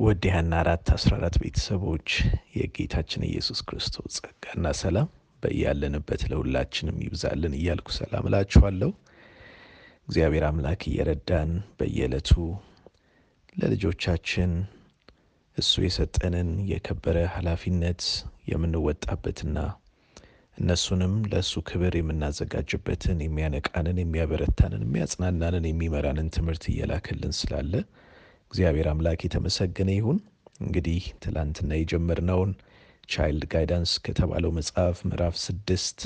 ውድ የሀና አራት አስራ አራት ቤተሰቦች የጌታችን ኢየሱስ ክርስቶስ ጸጋና ሰላም በያለንበት ለሁላችንም ይብዛልን እያልኩ ሰላም እላችኋለሁ። እግዚአብሔር አምላክ እየረዳን በየዕለቱ ለልጆቻችን እሱ የሰጠንን የከበረ ኃላፊነት የምንወጣበትና እነሱንም ለእሱ ክብር የምናዘጋጅበትን የሚያነቃንን፣ የሚያበረታንን፣ የሚያጽናናንን፣ የሚመራንን ትምህርት እየላክልን ስላለ እግዚአብሔር አምላክ የተመሰገነ ይሁን። እንግዲህ ትላንትና የጀመርነውን ቻይልድ ጋይዳንስ ከተባለው መጽሐፍ ምዕራፍ ስድስት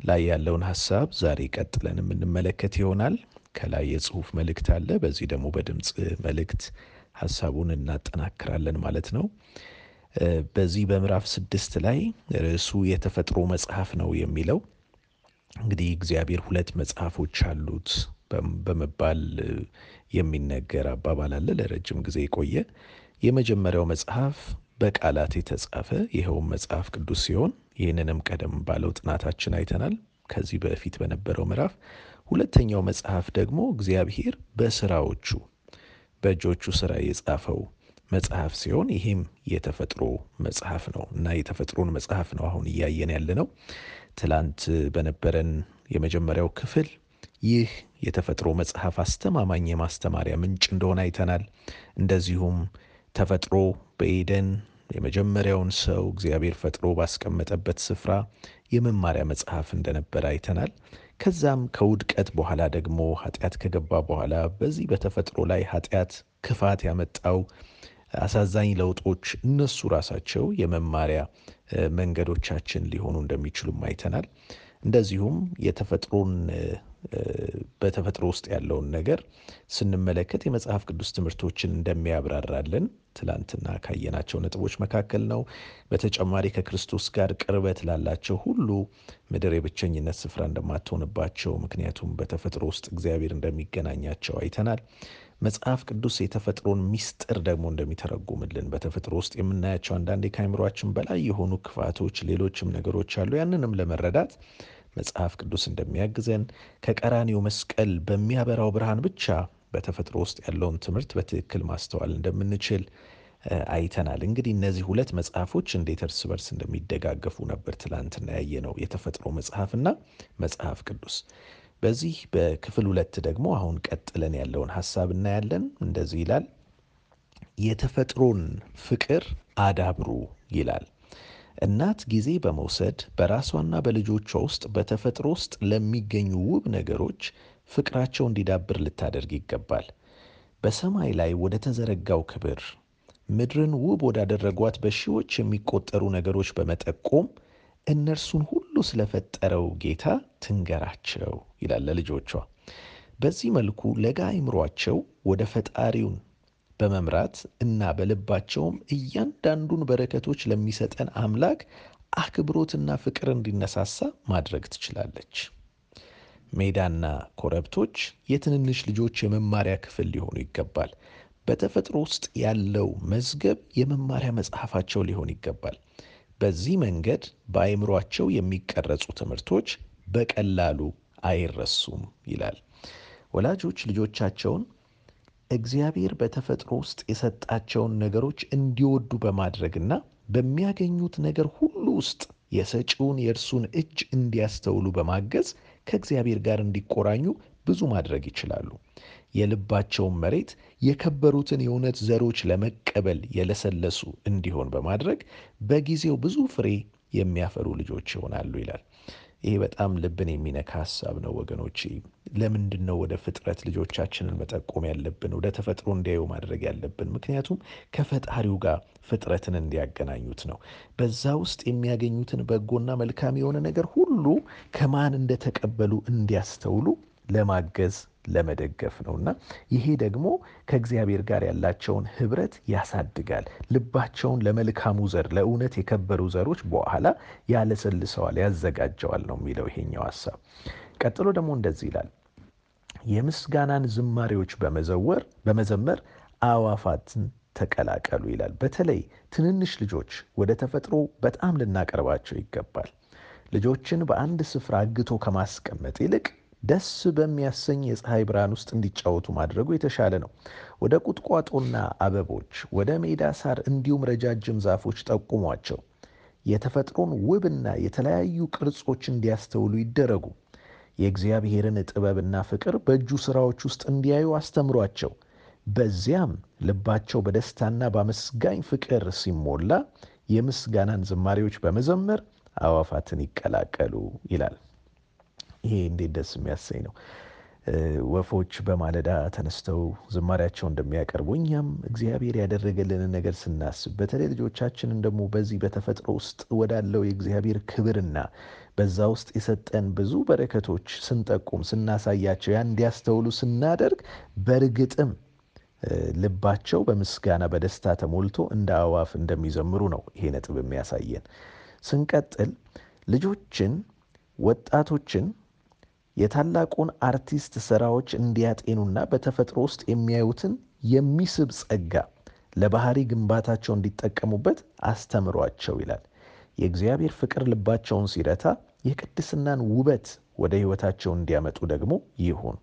ላይ ያለውን ሀሳብ ዛሬ ቀጥለን የምንመለከት ይሆናል። ከላይ የጽሁፍ መልእክት አለ። በዚህ ደግሞ በድምፅ መልእክት ሀሳቡን እናጠናክራለን ማለት ነው። በዚህ በምዕራፍ ስድስት ላይ ርዕሱ የተፈጥሮ መጽሐፍ ነው የሚለው እንግዲህ እግዚአብሔር ሁለት መጽሐፎች አሉት በመባል የሚነገር አባባል አለ። ለረጅም ጊዜ የቆየ የመጀመሪያው መጽሐፍ በቃላት የተጻፈ ይኸውም መጽሐፍ ቅዱስ ሲሆን ይህንንም ቀደም ባለው ጥናታችን አይተናል። ከዚህ በፊት በነበረው ምዕራፍ ሁለተኛው መጽሐፍ ደግሞ እግዚአብሔር በስራዎቹ በእጆቹ ስራ የጻፈው መጽሐፍ ሲሆን ይህም የተፈጥሮ መጽሐፍ ነው እና የተፈጥሮን መጽሐፍ ነው አሁን እያየን ያለ ነው። ትላንት በነበረን የመጀመሪያው ክፍል ይህ የተፈጥሮ መጽሐፍ አስተማማኝ የማስተማሪያ ምንጭ እንደሆነ አይተናል። እንደዚሁም ተፈጥሮ በኤደን የመጀመሪያውን ሰው እግዚአብሔር ፈጥሮ ባስቀመጠበት ስፍራ የመማሪያ መጽሐፍ እንደነበረ አይተናል። ከዛም ከውድቀት በኋላ ደግሞ ኃጢአት ከገባ በኋላ በዚህ በተፈጥሮ ላይ ኃጢአት ክፋት ያመጣው አሳዛኝ ለውጦች እነሱ ራሳቸው የመማሪያ መንገዶቻችን ሊሆኑ እንደሚችሉም አይተናል። እንደዚሁም የተፈጥሮን በተፈጥሮ ውስጥ ያለውን ነገር ስንመለከት የመጽሐፍ ቅዱስ ትምህርቶችን እንደሚያብራራልን ትላንትና ካየናቸው ነጥቦች መካከል ነው። በተጨማሪ ከክርስቶስ ጋር ቅርበት ላላቸው ሁሉ ምድር የብቸኝነት ስፍራ እንደማትሆንባቸው፣ ምክንያቱም በተፈጥሮ ውስጥ እግዚአብሔር እንደሚገናኛቸው አይተናል። መጽሐፍ ቅዱስ የተፈጥሮን ሚስጥር ደግሞ እንደሚተረጉምልን በተፈጥሮ ውስጥ የምናያቸው አንዳንዴ ከአእምሯችን በላይ የሆኑ ክፋቶች፣ ሌሎችም ነገሮች አሉ። ያንንም ለመረዳት መጽሐፍ ቅዱስ እንደሚያግዘን ከቀራኒው መስቀል በሚያበራው ብርሃን ብቻ በተፈጥሮ ውስጥ ያለውን ትምህርት በትክክል ማስተዋል እንደምንችል አይተናል። እንግዲህ እነዚህ ሁለት መጽሐፎች እንዴት እርስ በርስ እንደሚደጋገፉ ነበር ትላንትና ያየነው የተፈጥሮ መጽሐፍና መጽሐፍ ቅዱስ። በዚህ በክፍል ሁለት ደግሞ አሁን ቀጥለን ያለውን ሀሳብ እናያለን። እንደዚህ ይላል፣ የተፈጥሮን ፍቅር አዳብሩ ይላል። እናት ጊዜ በመውሰድ በራሷና በልጆቿ ውስጥ በተፈጥሮ ውስጥ ለሚገኙ ውብ ነገሮች ፍቅራቸው እንዲዳብር ልታደርግ ይገባል። በሰማይ ላይ ወደ ተዘረጋው ክብር ምድርን ውብ ወዳደረጓት በሺዎች የሚቆጠሩ ነገሮች በመጠቆም እነርሱን ሁሉ ስለፈጠረው ጌታ ትንገራቸው ይላል ለልጆቿ። በዚህ መልኩ ለጋ አይምሯቸው ወደ ፈጣሪውን በመምራት እና በልባቸውም እያንዳንዱን በረከቶች ለሚሰጠን አምላክ አክብሮትና ፍቅር እንዲነሳሳ ማድረግ ትችላለች። ሜዳና ኮረብቶች የትንንሽ ልጆች የመማሪያ ክፍል ሊሆኑ ይገባል። በተፈጥሮ ውስጥ ያለው መዝገብ የመማሪያ መጽሐፋቸው ሊሆን ይገባል። በዚህ መንገድ በአእምሯቸው የሚቀረጹ ትምህርቶች በቀላሉ አይረሱም ይላል። ወላጆች ልጆቻቸውን እግዚአብሔር በተፈጥሮ ውስጥ የሰጣቸውን ነገሮች እንዲወዱ በማድረግና በሚያገኙት ነገር ሁሉ ውስጥ የሰጪውን የእርሱን እጅ እንዲያስተውሉ በማገዝ ከእግዚአብሔር ጋር እንዲቆራኙ ብዙ ማድረግ ይችላሉ። የልባቸውን መሬት የከበሩትን የእውነት ዘሮች ለመቀበል የለሰለሱ እንዲሆን በማድረግ በጊዜው ብዙ ፍሬ የሚያፈሩ ልጆች ይሆናሉ ይላል። ይሄ በጣም ልብን የሚነካ ሀሳብ ነው ወገኖች። ለምንድን ነው ወደ ፍጥረት ልጆቻችንን መጠቆም ያለብን? ወደ ተፈጥሮ እንዲያዩ ማድረግ ያለብን? ምክንያቱም ከፈጣሪው ጋር ፍጥረትን እንዲያገናኙት ነው። በዛ ውስጥ የሚያገኙትን በጎና መልካም የሆነ ነገር ሁሉ ከማን እንደተቀበሉ እንዲያስተውሉ ለማገዝ ለመደገፍ ነው እና ይሄ ደግሞ ከእግዚአብሔር ጋር ያላቸውን ህብረት ያሳድጋል። ልባቸውን ለመልካሙ ዘር ለእውነት የከበሩ ዘሮች በኋላ ያለሰልሰዋል፣ ያዘጋጀዋል ነው የሚለው ይሄኛው ሀሳብ። ቀጥሎ ደግሞ እንደዚህ ይላል፣ የምስጋናን ዝማሬዎች በመዘወር በመዘመር አእዋፋትን ተቀላቀሉ ይላል። በተለይ ትንንሽ ልጆች ወደ ተፈጥሮ በጣም ልናቀርባቸው ይገባል። ልጆችን በአንድ ስፍራ አግቶ ከማስቀመጥ ይልቅ ደስ በሚያሰኝ የፀሐይ ብርሃን ውስጥ እንዲጫወቱ ማድረጉ የተሻለ ነው። ወደ ቁጥቋጦና አበቦች፣ ወደ ሜዳ ሳር እንዲሁም ረጃጅም ዛፎች ጠቁሟቸው። የተፈጥሮን ውብና የተለያዩ ቅርጾች እንዲያስተውሉ ይደረጉ። የእግዚአብሔርን ጥበብና ፍቅር በእጁ ሥራዎች ውስጥ እንዲያዩ አስተምሯቸው። በዚያም ልባቸው በደስታና በአመስጋኝ ፍቅር ሲሞላ የምስጋናን ዝማሬዎች በመዘመር አዕዋፋትን ይቀላቀሉ ይላል። ይሄ እንዴት ደስ የሚያሰኝ ነው! ወፎች በማለዳ ተነስተው ዝማሬያቸው እንደሚያቀርቡ እኛም እግዚአብሔር ያደረገልንን ነገር ስናስብ በተለይ ልጆቻችንን ደግሞ በዚህ በተፈጥሮ ውስጥ ወዳለው የእግዚአብሔር ክብርና በዛ ውስጥ የሰጠን ብዙ በረከቶች ስንጠቁም ስናሳያቸው ያ እንዲያስተውሉ ስናደርግ በእርግጥም ልባቸው በምስጋና በደስታ ተሞልቶ እንደ አዕዋፍ እንደሚዘምሩ ነው ይሄ ነጥብ የሚያሳየን። ስንቀጥል ልጆችን፣ ወጣቶችን የታላቁን አርቲስት ስራዎች እንዲያጤኑና በተፈጥሮ ውስጥ የሚያዩትን የሚስብ ጸጋ ለባህሪ ግንባታቸው እንዲጠቀሙበት አስተምሯቸው ይላል። የእግዚአብሔር ፍቅር ልባቸውን ሲረታ የቅድስናን ውበት ወደ ሕይወታቸው እንዲያመጡ ደግሞ ይሁን።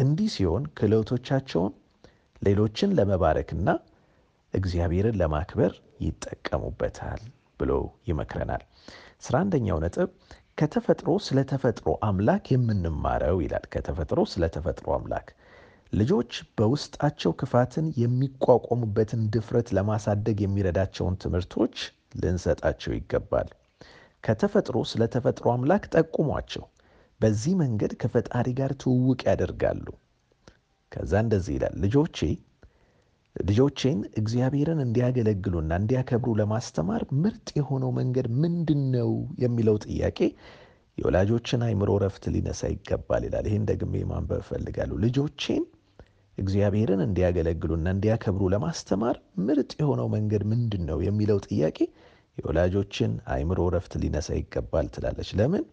እንዲህ ሲሆን ክህሎቶቻቸውን ሌሎችን ለመባረክና እግዚአብሔርን ለማክበር ይጠቀሙበታል ብሎ ይመክረናል። አስራ አንደኛው ነጥብ ከተፈጥሮ ስለ ተፈጥሮ አምላክ የምንማረው ይላል። ከተፈጥሮ ስለ ተፈጥሮ አምላክ ልጆች በውስጣቸው ክፋትን የሚቋቋሙበትን ድፍረት ለማሳደግ የሚረዳቸውን ትምህርቶች ልንሰጣቸው ይገባል። ከተፈጥሮ ስለ ተፈጥሮ አምላክ ጠቁሟቸው። በዚህ መንገድ ከፈጣሪ ጋር ትውውቅ ያደርጋሉ። ከዛ እንደዚህ ይላል ልጆቼ ልጆቼን እግዚአብሔርን እንዲያገለግሉና እንዲያከብሩ ለማስተማር ምርጥ የሆነው መንገድ ምንድን ነው የሚለው ጥያቄ የወላጆችን አይምሮ ረፍት ሊነሳ ይገባል ይላል። ይህን ደግሜ ማንበብ እፈልጋለሁ። ልጆቼን እግዚአብሔርን እንዲያገለግሉና እንዲያከብሩ ለማስተማር ምርጥ የሆነው መንገድ ምንድን ነው የሚለው ጥያቄ የወላጆችን አይምሮ ረፍት ሊነሳ ይገባል ትላለች። ለምን?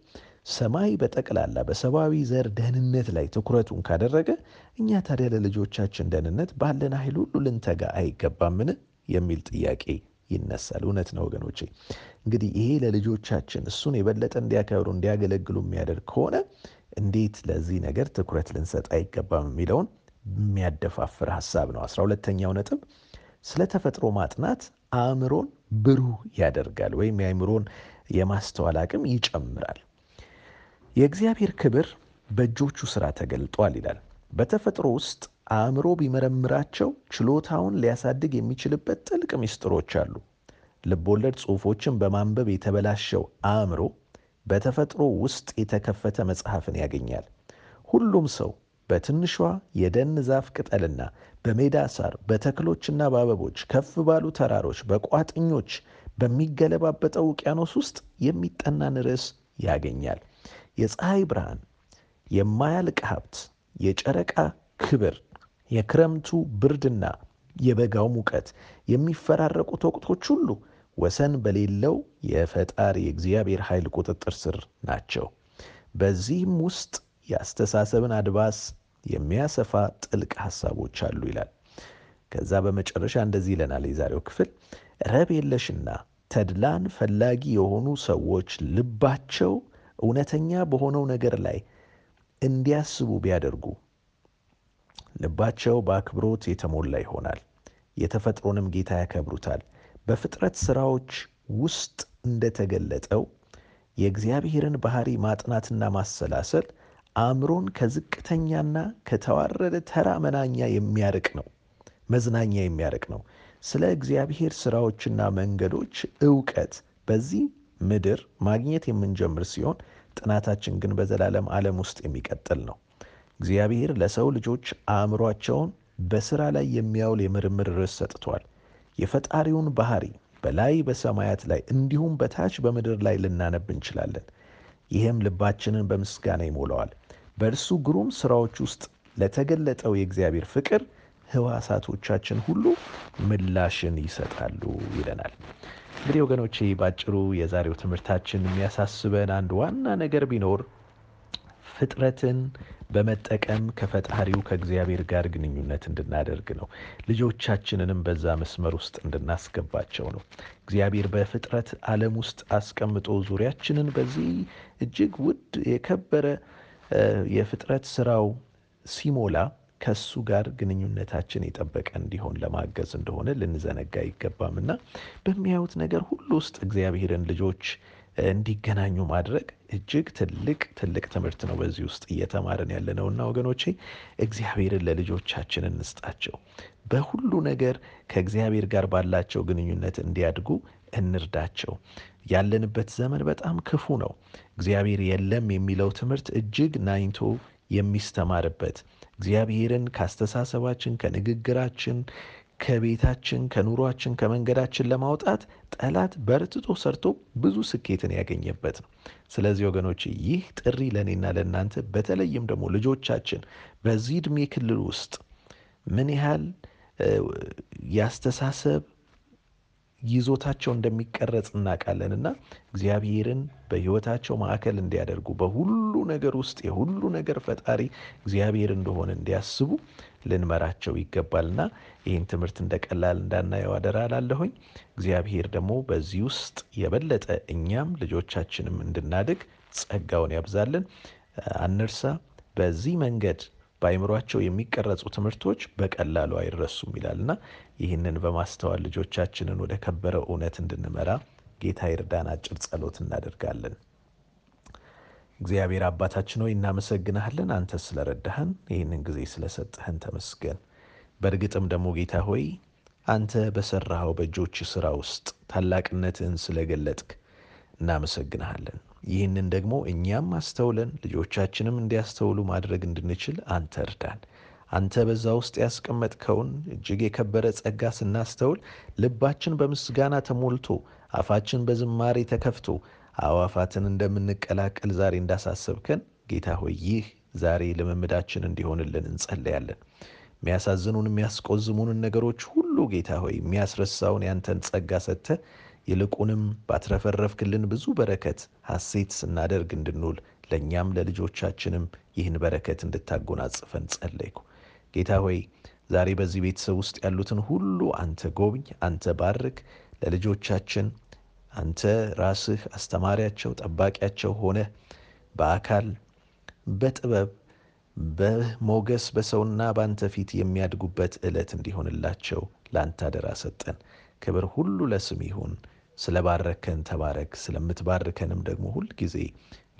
ሰማይ በጠቅላላ በሰብአዊ ዘር ደህንነት ላይ ትኩረቱን ካደረገ እኛ ታዲያ ለልጆቻችን ደህንነት ባለን ኃይል ሁሉ ልንተጋ አይገባምን የሚል ጥያቄ ይነሳል። እውነት ነው ወገኖቼ። እንግዲህ ይሄ ለልጆቻችን እሱን የበለጠ እንዲያከብሩ እንዲያገለግሉ የሚያደርግ ከሆነ እንዴት ለዚህ ነገር ትኩረት ልንሰጥ አይገባም የሚለውን የሚያደፋፍር ሀሳብ ነው። አስራ ሁለተኛው ነጥብ ስለ ተፈጥሮ ማጥናት አእምሮን ብሩህ ያደርጋል ወይም የአእምሮን የማስተዋል አቅም ይጨምራል። የእግዚአብሔር ክብር በእጆቹ ሥራ ተገልጧል ይላል። በተፈጥሮ ውስጥ አእምሮ ቢመረምራቸው ችሎታውን ሊያሳድግ የሚችልበት ጥልቅ ምስጢሮች አሉ። ልቦለድ ጽሑፎችን በማንበብ የተበላሸው አእምሮ በተፈጥሮ ውስጥ የተከፈተ መጽሐፍን ያገኛል። ሁሉም ሰው በትንሿ የደን ዛፍ ቅጠልና በሜዳ ሳር፣ በተክሎችና በአበቦች፣ ከፍ ባሉ ተራሮች፣ በቋጥኞች፣ በሚገለባበጠው ውቅያኖስ ውስጥ የሚጠናን ርዕስ ያገኛል። የፀሐይ ብርሃን፣ የማያልቅ ሀብት፣ የጨረቃ ክብር፣ የክረምቱ ብርድና የበጋው ሙቀት፣ የሚፈራረቁት ወቅቶች ሁሉ ወሰን በሌለው የፈጣሪ የእግዚአብሔር ኃይል ቁጥጥር ስር ናቸው። በዚህም ውስጥ የአስተሳሰብን አድማስ የሚያሰፋ ጥልቅ ሐሳቦች አሉ ይላል። ከዛ በመጨረሻ እንደዚህ ይለናል የዛሬው ክፍል ረብ የለሽና ተድላን ፈላጊ የሆኑ ሰዎች ልባቸው እውነተኛ በሆነው ነገር ላይ እንዲያስቡ ቢያደርጉ ልባቸው በአክብሮት የተሞላ ይሆናል። የተፈጥሮንም ጌታ ያከብሩታል። በፍጥረት ሥራዎች ውስጥ እንደተገለጠው የእግዚአብሔርን ባህሪ ማጥናትና ማሰላሰል አእምሮን ከዝቅተኛና ከተዋረደ ተራ መናኛ የሚያርቅ ነው መዝናኛ የሚያርቅ ነው። ስለ እግዚአብሔር ሥራዎችና መንገዶች እውቀት በዚህ ምድር ማግኘት የምንጀምር ሲሆን ጥናታችን ግን በዘላለም ዓለም ውስጥ የሚቀጥል ነው። እግዚአብሔር ለሰው ልጆች አእምሯቸውን በሥራ ላይ የሚያውል የምርምር ርዕስ ሰጥቷል። የፈጣሪውን ባህሪ በላይ በሰማያት ላይ እንዲሁም በታች በምድር ላይ ልናነብ እንችላለን። ይህም ልባችንን በምስጋና ይሞላዋል። በእርሱ ግሩም ሥራዎች ውስጥ ለተገለጠው የእግዚአብሔር ፍቅር ሕዋሳቶቻችን ሁሉ ምላሽን ይሰጣሉ ይለናል። እንግዲህ ወገኖቼ ባጭሩ የዛሬው ትምህርታችን የሚያሳስበን አንድ ዋና ነገር ቢኖር ፍጥረትን በመጠቀም ከፈጣሪው ከእግዚአብሔር ጋር ግንኙነት እንድናደርግ ነው። ልጆቻችንንም በዛ መስመር ውስጥ እንድናስገባቸው ነው። እግዚአብሔር በፍጥረት ዓለም ውስጥ አስቀምጦ ዙሪያችንን በዚህ እጅግ ውድ የከበረ የፍጥረት ስራው ሲሞላ ከሱ ጋር ግንኙነታችን የጠበቀ እንዲሆን ለማገዝ እንደሆነ ልንዘነጋ አይገባምና በሚያዩት ነገር ሁሉ ውስጥ እግዚአብሔርን ልጆች እንዲገናኙ ማድረግ እጅግ ትልቅ ትልቅ ትምህርት ነው። በዚህ ውስጥ እየተማርን ያለነውና ወገኖቼ እግዚአብሔርን ለልጆቻችን እንስጣቸው። በሁሉ ነገር ከእግዚአብሔር ጋር ባላቸው ግንኙነት እንዲያድጉ እንርዳቸው። ያለንበት ዘመን በጣም ክፉ ነው። እግዚአብሔር የለም የሚለው ትምህርት እጅግ ናኝቶ የሚስተማርበት እግዚአብሔርን ካስተሳሰባችን፣ ከንግግራችን፣ ከቤታችን፣ ከኑሯችን፣ ከመንገዳችን ለማውጣት ጠላት በርትቶ ሰርቶ ብዙ ስኬትን ያገኘበት ነው። ስለዚህ ወገኖች ይህ ጥሪ ለእኔና ለእናንተ በተለይም ደግሞ ልጆቻችን በዚህ ዕድሜ ክልል ውስጥ ምን ያህል ያስተሳሰብ ይዞታቸው እንደሚቀረጽ እናውቃለንና እግዚአብሔርን በሕይወታቸው ማዕከል እንዲያደርጉ በሁሉ ነገር ውስጥ የሁሉ ነገር ፈጣሪ እግዚአብሔር እንደሆነ እንዲያስቡ ልንመራቸው ይገባልና ይህን ትምህርት እንደ ቀላል እንዳናየው አደራ ላለሁኝ። እግዚአብሔር ደግሞ በዚህ ውስጥ የበለጠ እኛም ልጆቻችንም እንድናድግ ጸጋውን ያብዛልን። አንርሳ፣ በዚህ መንገድ በአይምሯቸው የሚቀረጹ ትምህርቶች በቀላሉ አይረሱም ይላልና ይህንን በማስተዋል ልጆቻችንን ወደ ከበረው እውነት እንድንመራ ጌታ ይርዳን። አጭር ጸሎት እናደርጋለን። እግዚአብሔር አባታችን ሆይ እናመሰግናሃለን። አንተ ስለረዳህን ይህንን ጊዜ ስለሰጠህን ተመስገን። በእርግጥም ደግሞ ጌታ ሆይ አንተ በሠራኸው በእጆች ሥራ ውስጥ ታላቅነትህን ስለገለጥክ እናመሰግንሃለን። ይህንን ደግሞ እኛም አስተውለን ልጆቻችንም እንዲያስተውሉ ማድረግ እንድንችል አንተ እርዳን። አንተ በዛ ውስጥ ያስቀመጥከውን እጅግ የከበረ ጸጋ ስናስተውል ልባችን በምስጋና ተሞልቶ አፋችን በዝማሬ ተከፍቶ አዕዋፋትን እንደምንቀላቀል ዛሬ እንዳሳሰብከን ጌታ ሆይ ይህ ዛሬ ልምምዳችን እንዲሆንልን እንጸለያለን። የሚያሳዝኑን የሚያስቆዝሙንን ነገሮች ሁሉ ጌታ ሆይ የሚያስረሳውን ያንተን ጸጋ ሰጥተህ ይልቁንም ባትረፈረፍክልን ብዙ በረከት ሐሴት ስናደርግ እንድንውል ለእኛም ለልጆቻችንም ይህን በረከት እንድታጎናጽፈን ጸለይኩ። ጌታ ሆይ ዛሬ በዚህ ቤተሰብ ውስጥ ያሉትን ሁሉ አንተ ጎብኝ፣ አንተ ባርክ። ለልጆቻችን አንተ ራስህ አስተማሪያቸው፣ ጠባቂያቸው ሆነ በአካል በጥበብ በሞገስ በሰውና በአንተ ፊት የሚያድጉበት ዕለት እንዲሆንላቸው ለአንተ አደራ ሰጠን። ክብር ሁሉ ለስም ይሁን። ስለ ባረከን ተባረክ። ስለምትባርከንም ደግሞ ሁል ጊዜ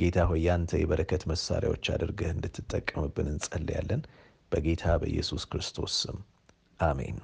ጌታ ሆይ ያንተ የበረከት መሳሪያዎች አድርገህ እንድትጠቀምብን እንጸልያለን። በጌታ በኢየሱስ ክርስቶስ ስም አሜን።